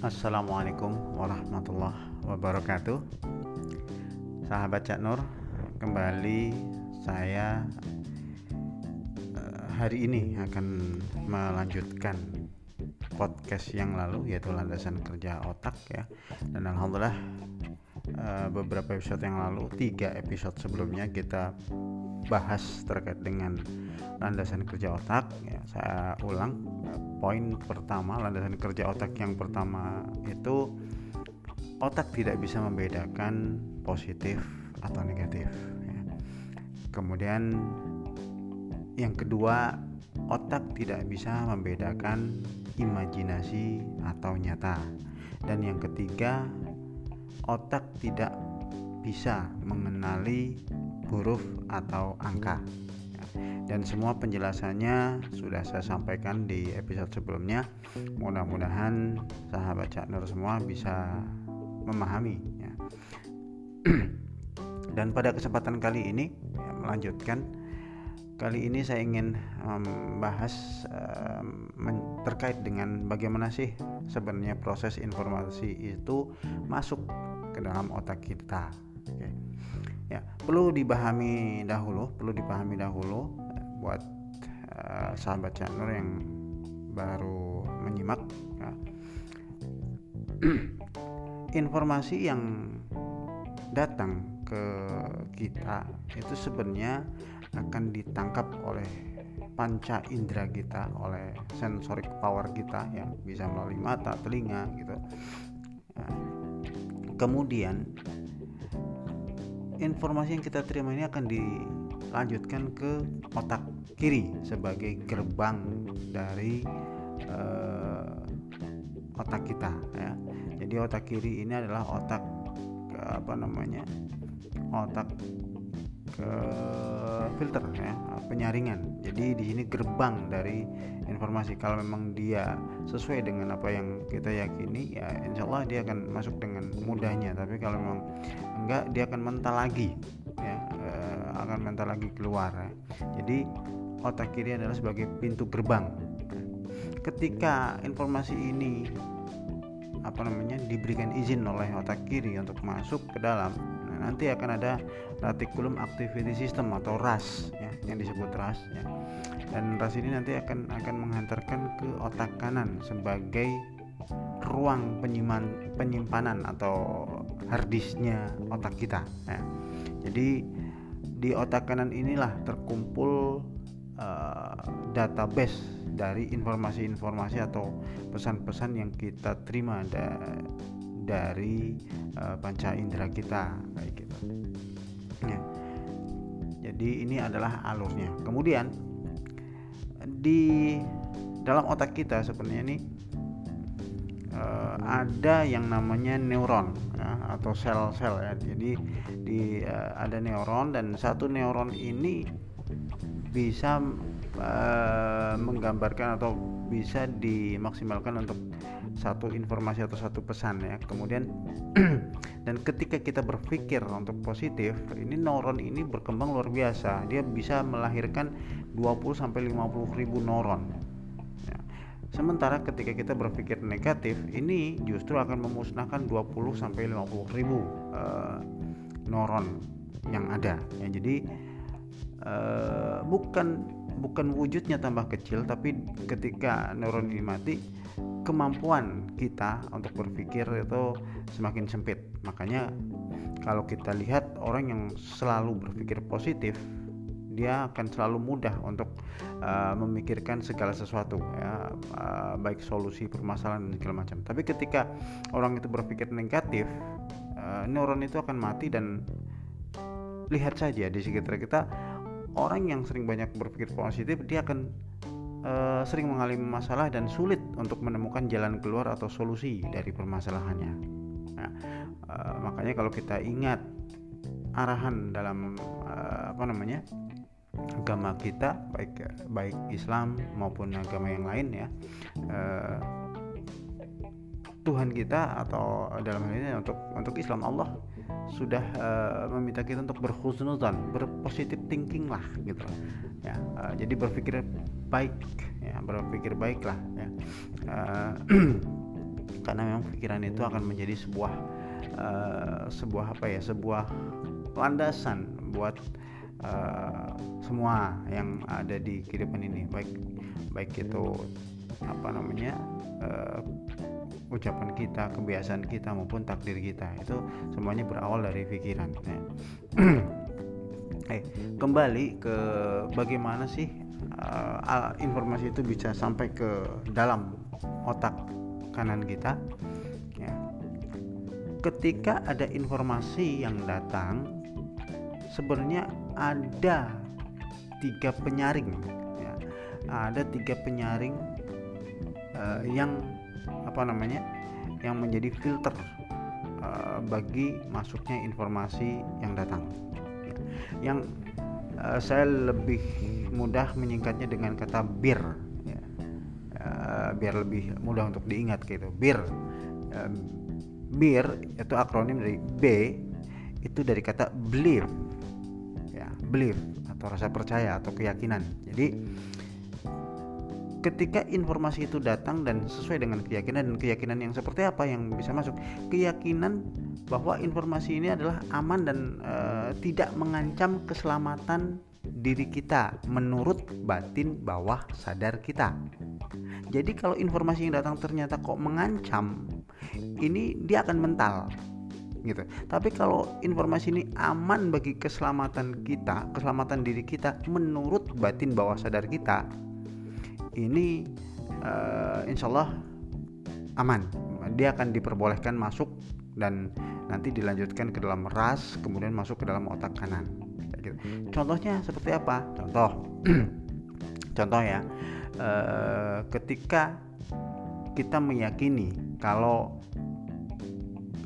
Assalamualaikum warahmatullahi wabarakatuh. Sahabat Cak Nur Kembali saya eh, hari ini akan melanjutkan podcast yang lalu yaitu landasan kerja otak ya. Dan alhamdulillah eh, beberapa episode yang lalu tiga episode sebelumnya kita bahas terkait dengan landasan kerja otak ya saya ulang poin pertama landasan kerja otak yang pertama itu otak tidak bisa membedakan positif atau negatif ya. kemudian yang kedua otak tidak bisa membedakan imajinasi atau nyata dan yang ketiga otak tidak bisa mengenali huruf atau angka dan semua penjelasannya sudah saya sampaikan di episode sebelumnya mudah-mudahan sahabat Cak Nur semua bisa memahami ya. dan pada kesempatan kali ini ya, melanjutkan kali ini saya ingin membahas terkait dengan bagaimana sih sebenarnya proses informasi itu masuk ke dalam otak kita. Ya perlu dipahami dahulu perlu dipahami dahulu buat uh, sahabat channel yang baru menyimak ya. informasi yang datang ke kita itu sebenarnya akan ditangkap oleh panca indera kita oleh sensorik power kita yang bisa melalui mata, telinga gitu. Ya. kemudian informasi yang kita terima ini akan di lanjutkan ke otak kiri sebagai gerbang dari uh, otak kita ya. Jadi otak kiri ini adalah otak apa namanya? otak ke filter ya, penyaringan. Jadi di sini gerbang dari informasi kalau memang dia sesuai dengan apa yang kita yakini ya insya Allah dia akan masuk dengan mudahnya tapi kalau memang enggak dia akan mental lagi ya akan mental lagi keluar ya. jadi otak kiri adalah sebagai pintu gerbang ketika informasi ini apa namanya diberikan izin oleh otak kiri untuk masuk ke dalam nanti akan ada reticulum activity system atau RAS ya, yang disebut RAS ya. dan RAS ini nanti akan akan menghantarkan ke otak kanan sebagai ruang penyimpanan penyimpanan atau harddisknya otak kita ya. jadi di otak kanan inilah terkumpul uh, database dari informasi-informasi atau pesan-pesan yang kita terima dari uh, panca indera kita kayak gitu. Ya. Jadi ini adalah alurnya. Kemudian di dalam otak kita sebenarnya ini uh, ada yang namanya neuron ya, atau sel-sel ya. Jadi di uh, ada neuron dan satu neuron ini bisa uh, menggambarkan atau bisa dimaksimalkan untuk satu informasi atau satu pesan ya. Kemudian dan ketika kita berpikir untuk positif, ini neuron ini berkembang luar biasa. Dia bisa melahirkan 20 sampai 50 ribu neuron Sementara ketika kita berpikir negatif, ini justru akan memusnahkan 20 sampai 50 ribu uh, neuron yang ada. Ya, jadi uh, bukan bukan wujudnya tambah kecil, tapi ketika neuron ini mati, kemampuan kita untuk berpikir itu semakin sempit. Makanya kalau kita lihat orang yang selalu berpikir positif dia akan selalu mudah untuk uh, memikirkan segala sesuatu ya uh, baik solusi permasalahan dan segala macam tapi ketika orang itu berpikir negatif uh, neuron itu akan mati dan lihat saja di sekitar kita orang yang sering banyak berpikir positif dia akan uh, sering mengalami masalah dan sulit untuk menemukan jalan keluar atau solusi dari permasalahannya. Nah, uh, makanya kalau kita ingat arahan dalam uh, apa namanya agama kita baik baik Islam maupun agama yang lain ya uh, Tuhan kita atau dalam hal ini untuk untuk Islam Allah sudah uh, meminta kita untuk berhusnuzan, berpositif thinking lah gitu. Ya uh, jadi berpikir baik ya berpikir baiklah ya. Uh, karena memang pikiran itu akan menjadi sebuah uh, sebuah apa ya sebuah landasan buat uh, semua yang ada di kehidupan ini. Baik baik itu apa namanya uh, ucapan kita, kebiasaan kita maupun takdir kita itu semuanya berawal dari pikiran. Ya. eh, kembali ke bagaimana sih uh, informasi itu bisa sampai ke dalam otak kanan kita. Ya. Ketika ada informasi yang datang, sebenarnya ada tiga penyaring. Ya. Ada tiga penyaring uh, yang apa namanya yang menjadi filter uh, bagi masuknya informasi yang datang. Yang uh, saya lebih mudah menyingkatnya dengan kata bir ya. uh, biar lebih mudah untuk diingat gitu. Bir. Uh, bir itu akronim dari B itu dari kata believe ya. Believe atau rasa percaya atau keyakinan. Jadi ketika informasi itu datang dan sesuai dengan keyakinan dan keyakinan yang seperti apa yang bisa masuk keyakinan bahwa informasi ini adalah aman dan e, tidak mengancam keselamatan diri kita menurut batin bawah sadar kita jadi kalau informasi yang datang ternyata kok mengancam ini dia akan mental gitu. Tapi kalau informasi ini aman bagi keselamatan kita, keselamatan diri kita menurut batin bawah sadar kita, ini uh, insya Allah aman. Dia akan diperbolehkan masuk dan nanti dilanjutkan ke dalam ras kemudian masuk ke dalam otak kanan. Gitu. contohnya seperti apa? Contoh. Contoh ya. Uh, ketika kita meyakini kalau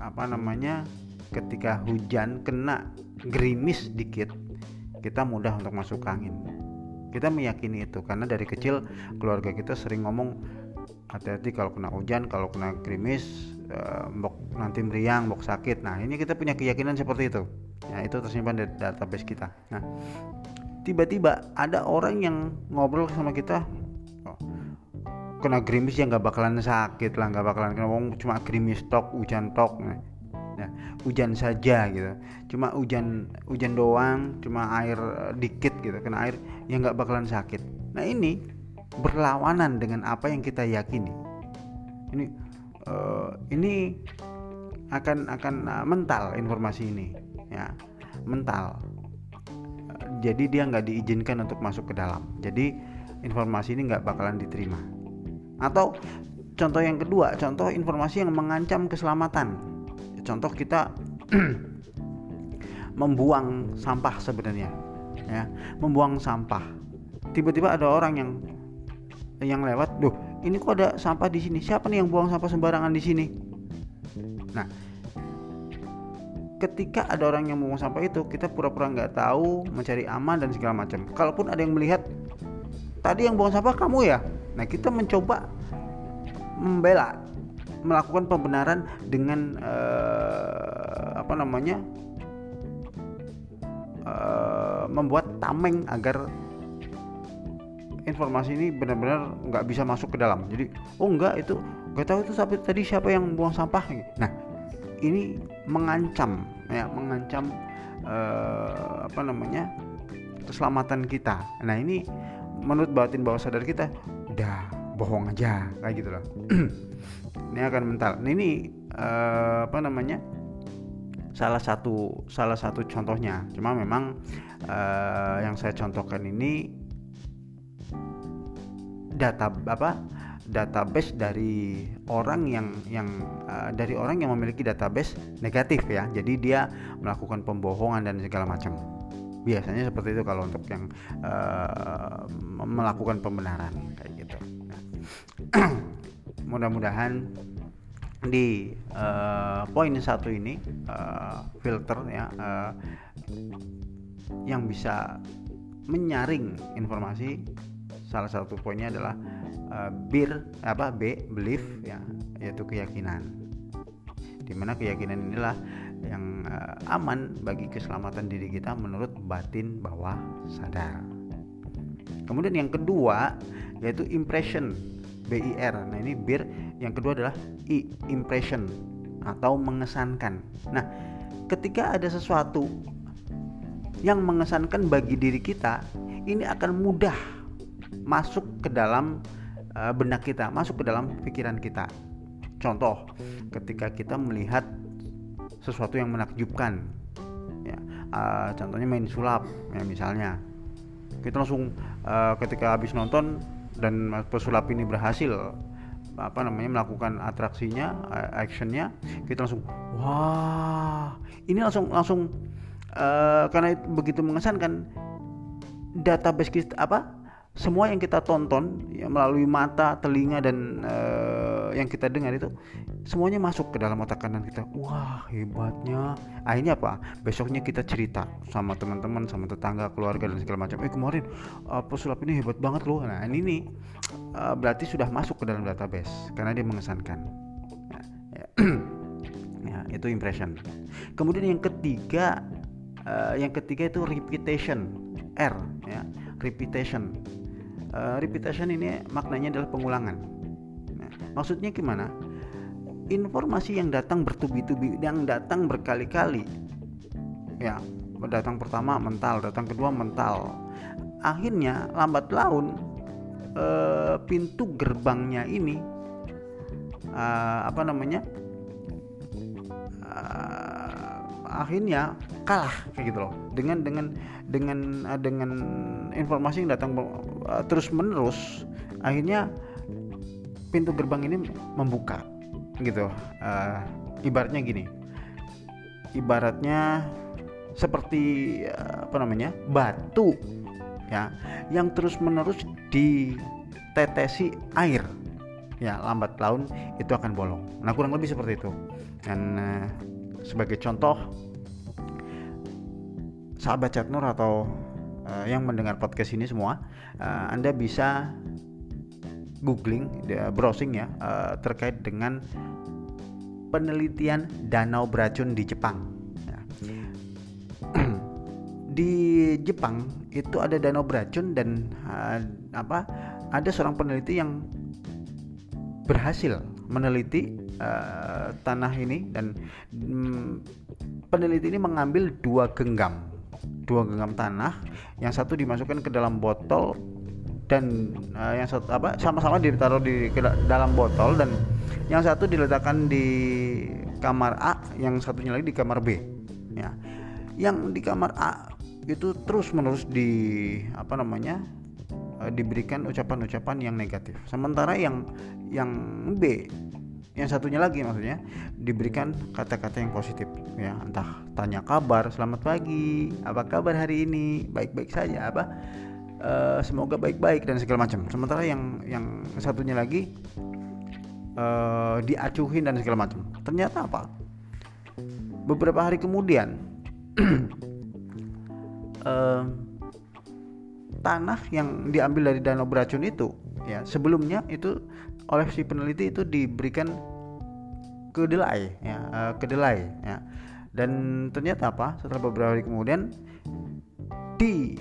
apa namanya ketika hujan kena gerimis dikit kita mudah untuk masuk angin kita meyakini itu karena dari kecil keluarga kita sering ngomong hati-hati kalau kena hujan kalau kena krimis uh, mbok nanti meriang mbok sakit. Nah ini kita punya keyakinan seperti itu. Ya itu tersimpan di database kita. Nah tiba-tiba ada orang yang ngobrol sama kita oh, kena gerimis ya nggak bakalan sakit lah nggak bakalan kena cuma gerimis tok hujan tok. Nah, ya, hujan saja gitu. Cuma hujan hujan doang cuma air uh, dikit gitu. Kena air yang nggak bakalan sakit. Nah ini berlawanan dengan apa yang kita yakini. Ini uh, ini akan akan uh, mental informasi ini ya. Mental. Jadi dia nggak diizinkan untuk masuk ke dalam. Jadi informasi ini nggak bakalan diterima. Atau contoh yang kedua contoh informasi yang mengancam keselamatan contoh kita membuang sampah sebenarnya ya. Membuang sampah. Tiba-tiba ada orang yang yang lewat duh ini kok ada sampah di sini? Siapa nih yang buang sampah sembarangan di sini? Nah ketika ada orang yang membuang sampah itu kita pura-pura nggak tahu mencari aman dan segala macam. Kalaupun ada yang melihat tadi yang buang sampah kamu ya? Nah kita mencoba membela melakukan pembenaran dengan uh, apa namanya uh, membuat tameng agar informasi ini benar-benar nggak bisa masuk ke dalam. Jadi oh enggak itu nggak tahu itu sampai tadi siapa yang buang sampah. Nah ini mengancam ya mengancam uh, apa namanya keselamatan kita. Nah ini menurut batin bawah sadar kita udah bohong aja kayak gitu loh. Ini akan mental. Nah, ini uh, apa namanya? Salah satu salah satu contohnya. Cuma memang uh, yang saya contohkan ini data apa database dari orang yang yang uh, dari orang yang memiliki database negatif ya. Jadi dia melakukan pembohongan dan segala macam. Biasanya seperti itu kalau untuk yang uh, melakukan pembenaran kayak gitu mudah-mudahan di uh, poin satu ini uh, filter ya uh, yang bisa menyaring informasi salah satu poinnya adalah uh, bir apa b belief ya yaitu keyakinan. Di mana keyakinan inilah yang uh, aman bagi keselamatan diri kita menurut batin bawah sadar. Kemudian yang kedua yaitu impression BIR. Nah, ini bir yang kedua adalah I, impression atau mengesankan. Nah, ketika ada sesuatu yang mengesankan bagi diri kita, ini akan mudah masuk ke dalam uh, benak kita, masuk ke dalam pikiran kita. Contoh, ketika kita melihat sesuatu yang menakjubkan, ya, uh, contohnya main sulap, ya misalnya, kita langsung uh, ketika habis nonton dan pesulap ini berhasil apa namanya melakukan atraksinya actionnya kita langsung wah. Ini langsung langsung uh, karena begitu mengesankan database kita apa semua yang kita tonton ya, melalui mata, telinga dan uh, yang kita dengar itu semuanya masuk ke dalam otak kanan kita. Wah hebatnya. Akhirnya apa? Besoknya kita cerita sama teman-teman, sama tetangga, keluarga dan segala macam. Eh kemarin uh, pesulap ini hebat banget loh. Nah ini nih uh, berarti sudah masuk ke dalam database karena dia mengesankan. Ya, ya. ya itu impression. Kemudian yang ketiga, uh, yang ketiga itu repetition, R ya repetition uh, repetition ini maknanya adalah pengulangan. Nah, maksudnya gimana? Informasi yang datang bertubi-tubi, yang datang berkali-kali, ya, datang pertama mental, datang kedua mental. Akhirnya lambat laun uh, pintu gerbangnya ini uh, apa namanya? akhirnya kalah kayak gitu loh dengan dengan dengan uh, dengan informasi yang datang uh, terus menerus akhirnya pintu gerbang ini membuka gitu. Uh, ibaratnya gini. Ibaratnya seperti uh, apa namanya? Batu ya yang terus menerus ditetesi air. Ya lambat laun itu akan bolong. Nah kurang lebih seperti itu. Dan uh, sebagai contoh sahabat Chatnur atau uh, yang mendengar podcast ini semua uh, Anda bisa googling browsing ya uh, terkait dengan penelitian danau beracun di Jepang ya. di Jepang itu ada danau beracun dan uh, apa ada seorang peneliti yang berhasil meneliti uh, tanah ini dan um, peneliti ini mengambil dua genggam dua genggam tanah yang satu dimasukkan ke dalam botol dan uh, yang satu apa sama-sama ditaruh di dalam botol dan yang satu diletakkan di kamar A yang satunya lagi di kamar B ya. Yang di kamar A itu terus menerus di apa namanya uh, diberikan ucapan-ucapan yang negatif. Sementara yang yang B yang satunya lagi maksudnya diberikan kata-kata yang positif ya. Entah tanya kabar selamat pagi apa kabar hari ini? Baik-baik saja apa uh, semoga baik-baik dan segala macam. Sementara yang yang satunya lagi uh, diacuhin dan segala macam. Ternyata apa? Beberapa hari kemudian uh, tanah yang diambil dari danau beracun itu ya sebelumnya itu oleh si peneliti itu diberikan kedelai ya uh, kedelai ya. Dan ternyata apa? Setelah beberapa hari kemudian di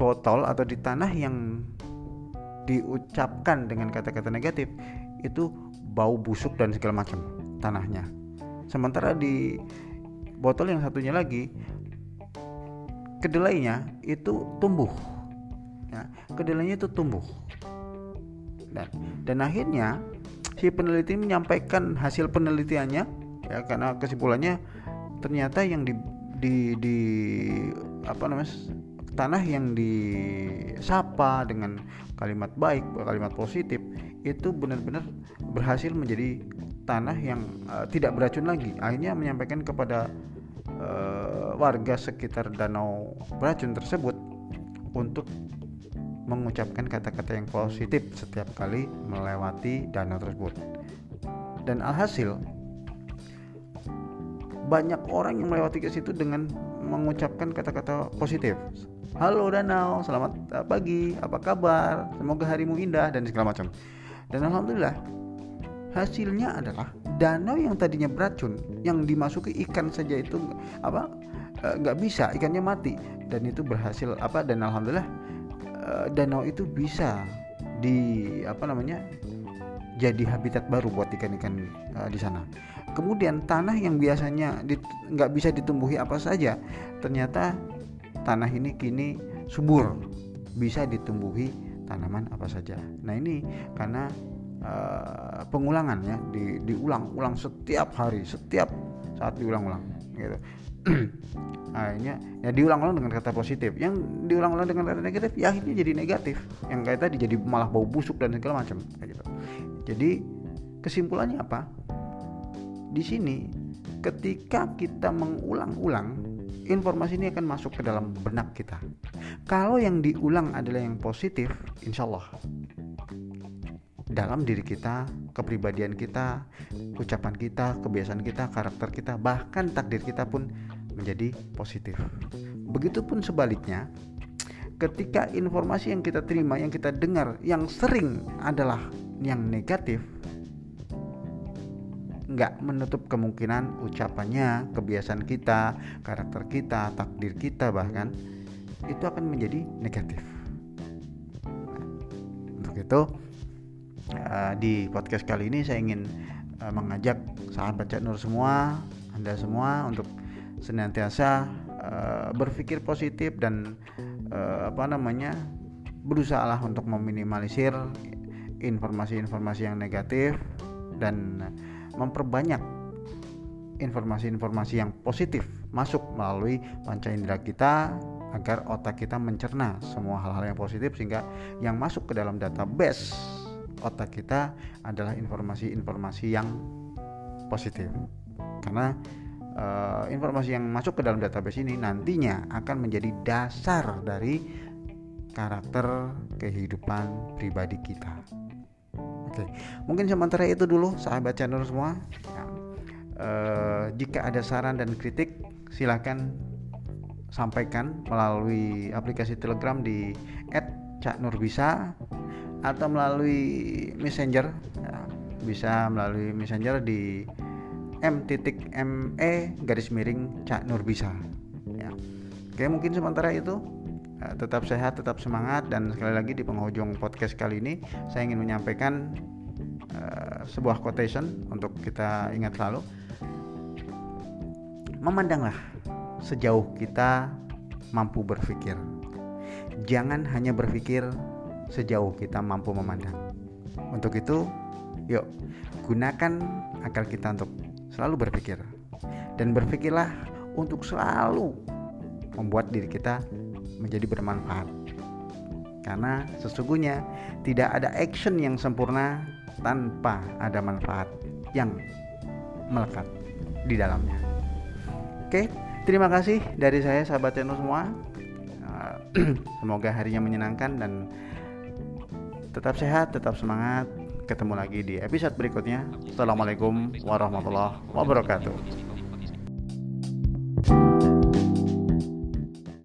botol atau di tanah yang diucapkan dengan kata-kata negatif itu bau busuk dan segala macam tanahnya. Sementara di botol yang satunya lagi kedelainya itu tumbuh. Ya, kedelainya itu tumbuh. Dan dan akhirnya si peneliti menyampaikan hasil penelitiannya ya karena kesimpulannya ternyata yang di di, di apa namanya tanah yang disapa dengan kalimat baik kalimat positif itu benar-benar berhasil menjadi tanah yang uh, tidak beracun lagi akhirnya menyampaikan kepada uh, warga sekitar danau beracun tersebut untuk mengucapkan kata-kata yang positif setiap kali melewati danau tersebut. Dan alhasil banyak orang yang melewati ke situ dengan mengucapkan kata-kata positif. Halo danau, selamat pagi, apa kabar? Semoga harimu indah dan segala macam. Dan alhamdulillah hasilnya adalah danau yang tadinya beracun yang dimasuki ikan saja itu apa eh, nggak bisa ikannya mati dan itu berhasil apa dan alhamdulillah Eh, danau itu bisa di apa namanya jadi habitat baru buat ikan-ikan uh, di sana. Kemudian tanah yang biasanya nggak bisa ditumbuhi apa saja, ternyata tanah ini kini subur, bisa ditumbuhi tanaman apa saja. Nah ini karena uh, pengulangan ya, di, diulang-ulang setiap hari, setiap saat diulang-ulang gitu. akhirnya ya diulang-ulang dengan kata positif. Yang diulang-ulang dengan kata negatif ya akhirnya jadi negatif. Yang kayak tadi jadi malah bau busuk dan segala macam gitu. Jadi kesimpulannya apa? Di sini ketika kita mengulang-ulang informasi ini akan masuk ke dalam benak kita kalau yang diulang adalah yang positif insya Allah dalam diri kita, kepribadian kita, ucapan kita, kebiasaan kita, karakter kita, bahkan takdir kita pun menjadi positif. Begitupun sebaliknya, ketika informasi yang kita terima, yang kita dengar, yang sering adalah yang negatif, nggak menutup kemungkinan ucapannya, kebiasaan kita, karakter kita, takdir kita bahkan itu akan menjadi negatif. Nah, untuk itu uh, di podcast kali ini saya ingin uh, mengajak sahabat Cak Nur semua, anda semua untuk senantiasa uh, berpikir positif dan uh, apa namanya berusaha lah untuk meminimalisir informasi-informasi yang negatif dan memperbanyak informasi-informasi yang positif masuk melalui panca indera kita agar otak kita mencerna semua hal-hal yang positif sehingga yang masuk ke dalam database otak kita adalah informasi-informasi yang positif karena uh, informasi yang masuk ke dalam database ini nantinya akan menjadi dasar dari karakter kehidupan pribadi kita. Oke, mungkin sementara itu dulu sahabat channel semua. Ya. Uh, jika ada saran dan kritik, silahkan sampaikan melalui aplikasi Telegram di @caknurbisa atau melalui Messenger. Ya, bisa melalui Messenger di m titik me garis miring cak nur bisa ya oke mungkin sementara itu tetap sehat tetap semangat dan sekali lagi di penghujung podcast kali ini saya ingin menyampaikan uh, sebuah quotation untuk kita ingat selalu. Memandanglah sejauh kita mampu berpikir. Jangan hanya berpikir sejauh kita mampu memandang. Untuk itu yuk gunakan akal kita untuk selalu berpikir. Dan berpikirlah untuk selalu membuat diri kita menjadi bermanfaat karena sesungguhnya tidak ada action yang sempurna tanpa ada manfaat yang melekat di dalamnya oke terima kasih dari saya sahabat channel semua semoga harinya menyenangkan dan tetap sehat tetap semangat ketemu lagi di episode berikutnya. Assalamualaikum warahmatullahi wabarakatuh.